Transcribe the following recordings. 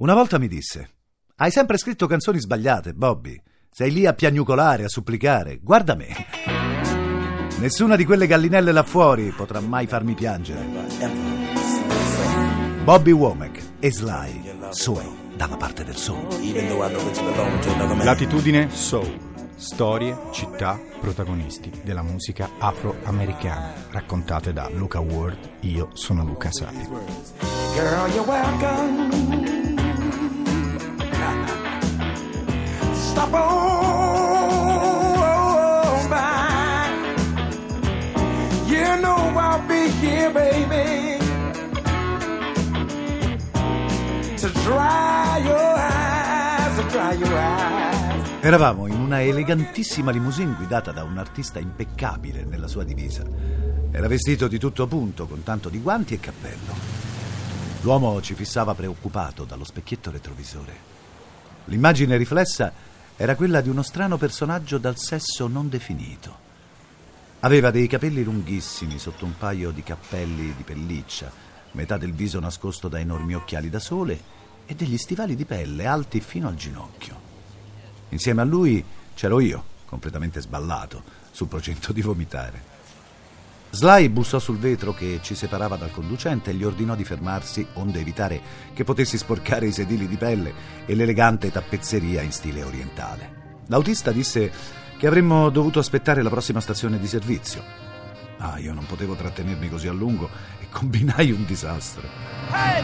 Una volta mi disse: Hai sempre scritto canzoni sbagliate, Bobby. Sei lì a piagnucolare, a supplicare. Guarda me. Nessuna di quelle gallinelle là fuori potrà mai farmi piangere. Bobby Womack e Sly sono dalla parte del sole. Latitudine Soul. Storie, città, protagonisti della musica afroamericana, raccontate da Luca Ward. Io sono Luca Sapio. Girl, you're welcome. Stop on by. You know I'll be here, baby, to dry your eyes, to dry your eyes. Eravamo in una elegantissima limousine guidata da un artista impeccabile nella sua divisa. Era vestito di tutto punto, con tanto di guanti e cappello. L'uomo ci fissava preoccupato dallo specchietto retrovisore. L'immagine riflessa era quella di uno strano personaggio dal sesso non definito. Aveva dei capelli lunghissimi sotto un paio di cappelli di pelliccia, metà del viso nascosto da enormi occhiali da sole e degli stivali di pelle alti fino al ginocchio. Insieme a lui c'ero io, completamente sballato, sul progetto di vomitare. Sly bussò sul vetro che ci separava dal conducente e gli ordinò di fermarsi onde evitare che potessi sporcare i sedili di pelle e l'elegante tappezzeria in stile orientale. L'autista disse che avremmo dovuto aspettare la prossima stazione di servizio. Ah, io non potevo trattenermi così a lungo e combinai un disastro. Hey,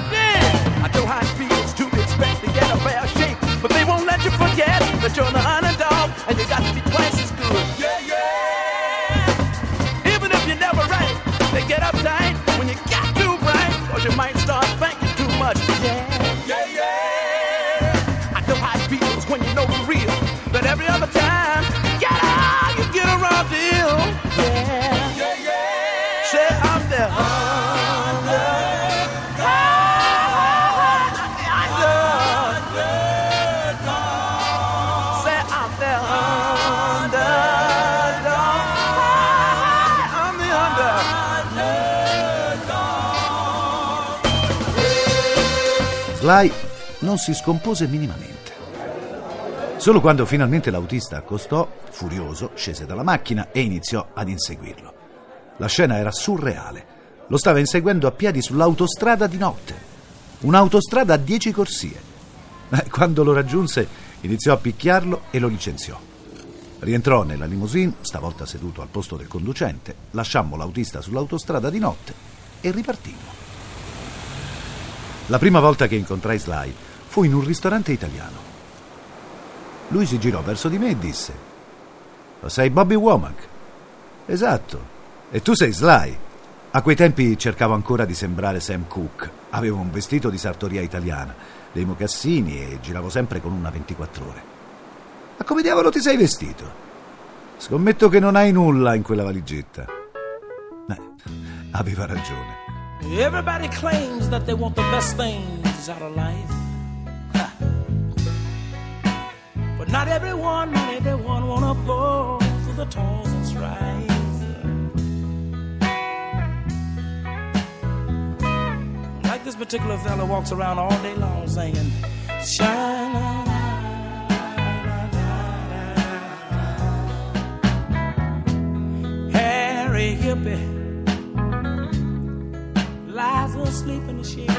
Sly non si scompose minimamente. Solo quando finalmente l'autista accostò, furioso, scese dalla macchina e iniziò ad inseguirlo. La scena era surreale. Lo stava inseguendo a piedi sull'autostrada di notte. Un'autostrada a dieci corsie. Quando lo raggiunse, iniziò a picchiarlo e lo licenziò. Rientrò nella limousine, stavolta seduto al posto del conducente, lasciammo l'autista sull'autostrada di notte e ripartimmo. La prima volta che incontrai Sly fu in un ristorante italiano. Lui si girò verso di me e disse: Lo sei Bobby Womack? Esatto. E tu sei Sly? A quei tempi cercavo ancora di sembrare Sam Cooke. Avevo un vestito di sartoria italiana, dei mocassini e giravo sempre con una 24 ore. Ma come diavolo ti sei vestito? Scommetto che non hai nulla in quella valigetta. Beh, aveva ragione. Everybody claims that they want the best things out of life. Ha. But not everyone, everyone wanna go through the toils and strife. Like this particular fella walks around all day long singing, Shine. Harry Hippie lies asleep in the shade.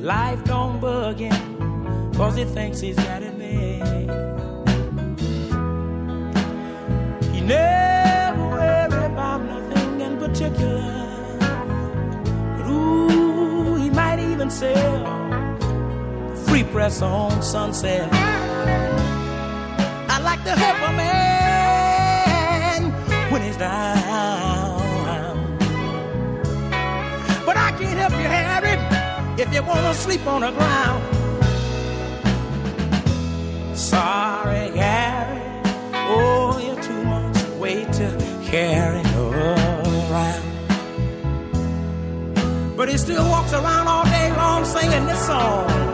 Life don't bug him, cause he thinks he's got it made. He never worry about nothing in particular. Ooh, he might even sell free press on sunset. I like to help a man you wanna sleep on the ground. Sorry, Harry. Oh, you're too much weight to carry around. But he still walks around all day long singing this song.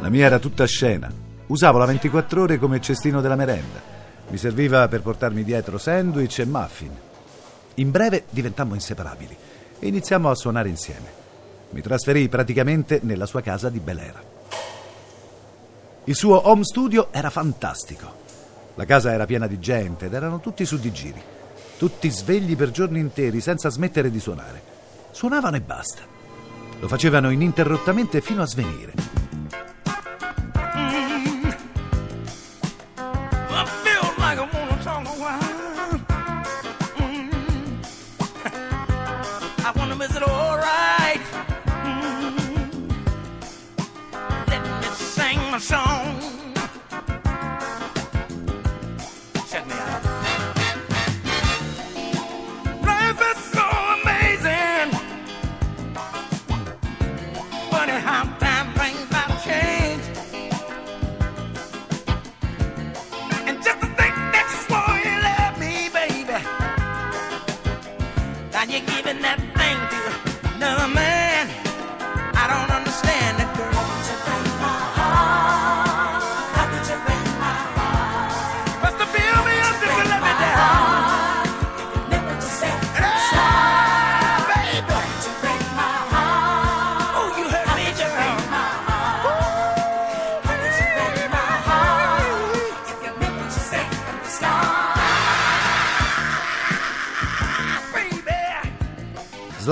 La mia era tutta scena. Usavo la 24 ore come cestino della merenda. Mi serviva per portarmi dietro sandwich e muffin. In breve diventammo inseparabili e iniziammo a suonare insieme. Mi trasferii praticamente nella sua casa di Bel Air. Il suo home studio era fantastico. La casa era piena di gente ed erano tutti su di giri, tutti svegli per giorni interi senza smettere di suonare. Suonavano e basta. Lo facevano ininterrottamente fino a svenire.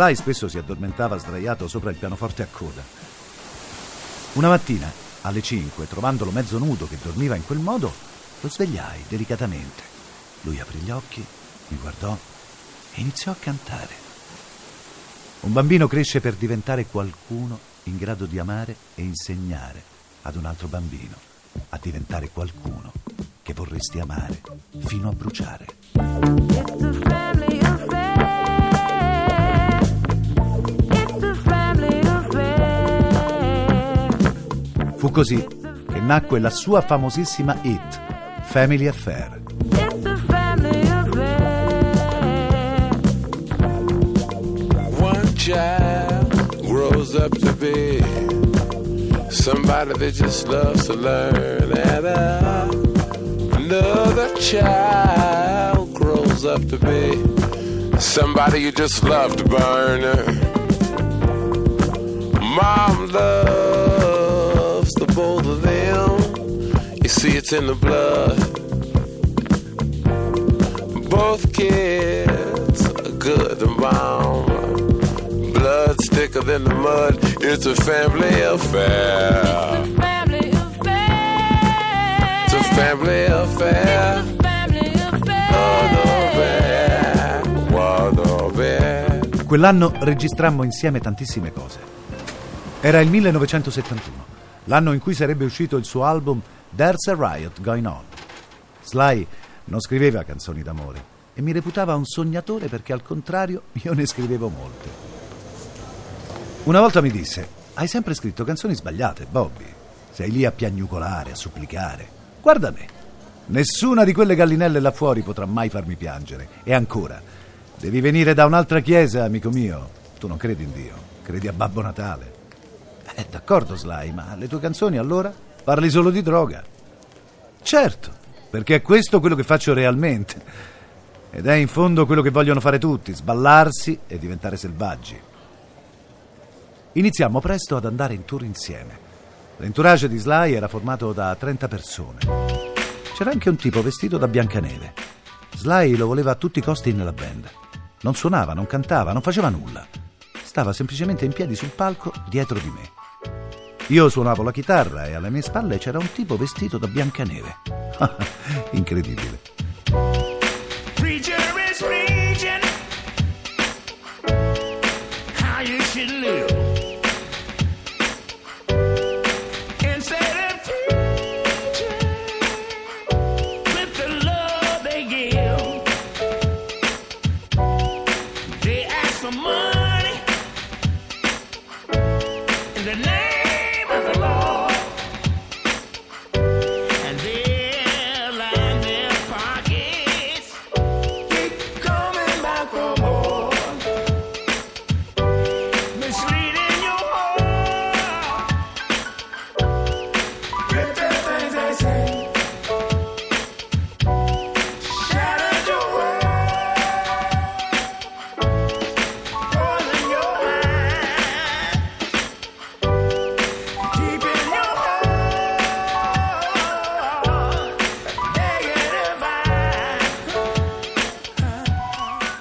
Sly spesso si addormentava sdraiato sopra il pianoforte a coda. Una mattina, alle 5, trovandolo mezzo nudo che dormiva in quel modo, lo svegliai delicatamente. Lui aprì gli occhi, mi guardò e iniziò a cantare. Un bambino cresce per diventare qualcuno in grado di amare e insegnare ad un altro bambino a diventare qualcuno che vorresti amare fino a bruciare. Fu così che nacque la sua famosissima hit, Family Affair. Family affair. One child grows up to be somebody that just loves to learn, and another child grows up to be somebody you just love to burn. Mom loves the both of them. You see, it's in the blood. Both kids are good and mom. Blood's thicker than the mud. It's a family affair. Family affair. It's a family affair. Family affair. Guarda bene, guarda bene. Quell'anno registrammo insieme tantissime cose. Era il 1971, l'anno in cui sarebbe uscito il suo album There's a Riot Going On. Sly non scriveva canzoni d'amore e mi reputava un sognatore perché al contrario io ne scrivevo molte. Una volta mi disse, hai sempre scritto canzoni sbagliate, Bobby. Sei lì a piagnucolare, a supplicare. Guarda me. Nessuna di quelle gallinelle là fuori potrà mai farmi piangere. E ancora, devi venire da un'altra chiesa, amico mio. Tu non credi in Dio, credi a Babbo Natale. Eh, d'accordo, Sly, ma le tue canzoni allora? Parli solo di droga. Certo, perché è questo quello che faccio realmente. Ed è in fondo quello che vogliono fare tutti, sballarsi e diventare selvaggi. Iniziammo presto ad andare in tour insieme. L'entourage di Sly era formato da 30 persone. C'era anche un tipo vestito da Biancaneve. Sly lo voleva a tutti i costi nella band. Non suonava, non cantava, non faceva nulla. Stava semplicemente in piedi sul palco dietro di me. Io suonavo la chitarra e alle mie spalle c'era un tipo vestito da Biancaneve. Incredibile. Preacher is preaching how you should live.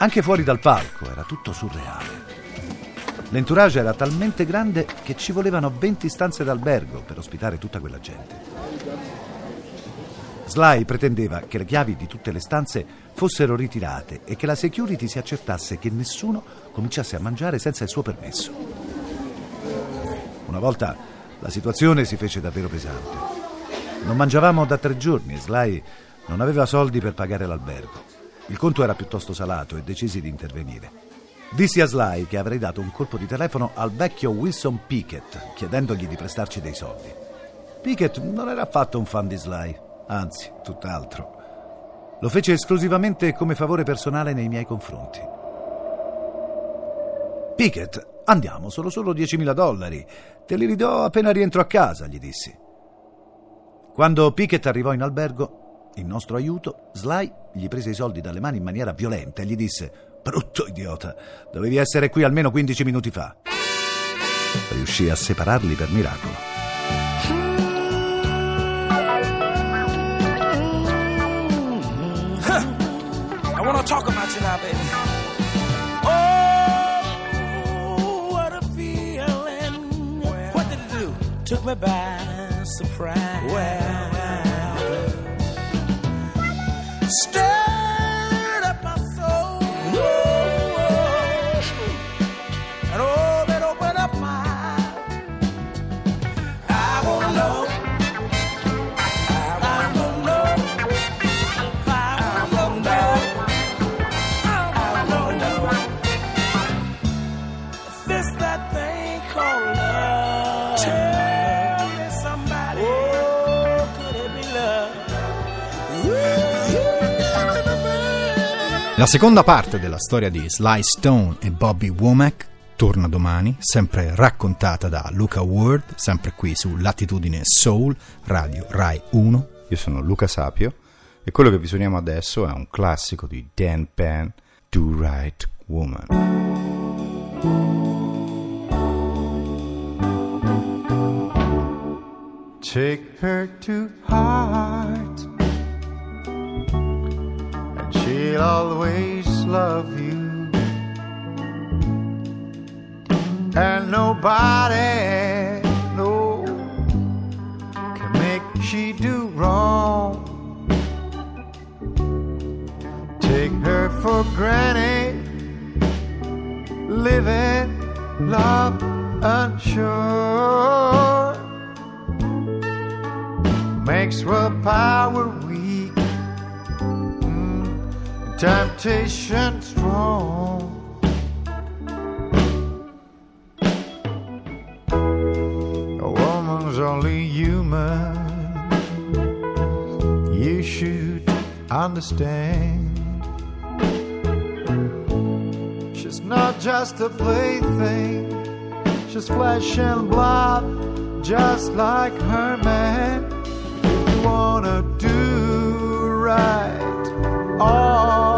Anche fuori dal palco era tutto surreale. L'entourage era talmente grande che ci volevano 20 stanze d'albergo per ospitare tutta quella gente. Sly pretendeva che le chiavi di tutte le stanze fossero ritirate e che la security si accertasse che nessuno cominciasse a mangiare senza il suo permesso. Una volta la situazione si fece davvero pesante. Non mangiavamo da tre giorni e Sly non aveva soldi per pagare l'albergo. Il conto era piuttosto salato e decisi di intervenire. Dissi a Sly che avrei dato un colpo di telefono al vecchio Wilson Pickett, chiedendogli di prestarci dei soldi. Pickett non era affatto un fan di Sly, anzi, tutt'altro. Lo fece esclusivamente come favore personale nei miei confronti. Pickett, andiamo, sono solo 10.000 dollari. Te li ridò appena rientro a casa, gli dissi. Quando Pickett arrivò in albergo, in nostro aiuto, Sly gli prese i soldi dalle mani in maniera violenta e gli disse: Brutto idiota, dovevi essere qui almeno 15 minuti fa. Riuscì a separarli per miracolo. I want to talk about you now, baby. Oh, what a feeling. What did it do? Took me by surprise. Well, La seconda parte della storia di Sly Stone e Bobby Womack torna domani, sempre raccontata da Luca Ward, sempre qui su Latitudine Soul, Radio Rai 1. Io sono Luca Sapio e quello che vi suoniamo adesso è un classico di Dan Penn, Do Right Woman. Take her to heart, she'll always love you. And nobody, no, can make she do wrong. Take her for granted, living love unsure makes willpower weak, mm, temptation strong. A woman's only human. You should understand. She's not just a plaything. She's flesh and blood, just like her man. If you wanna do right, all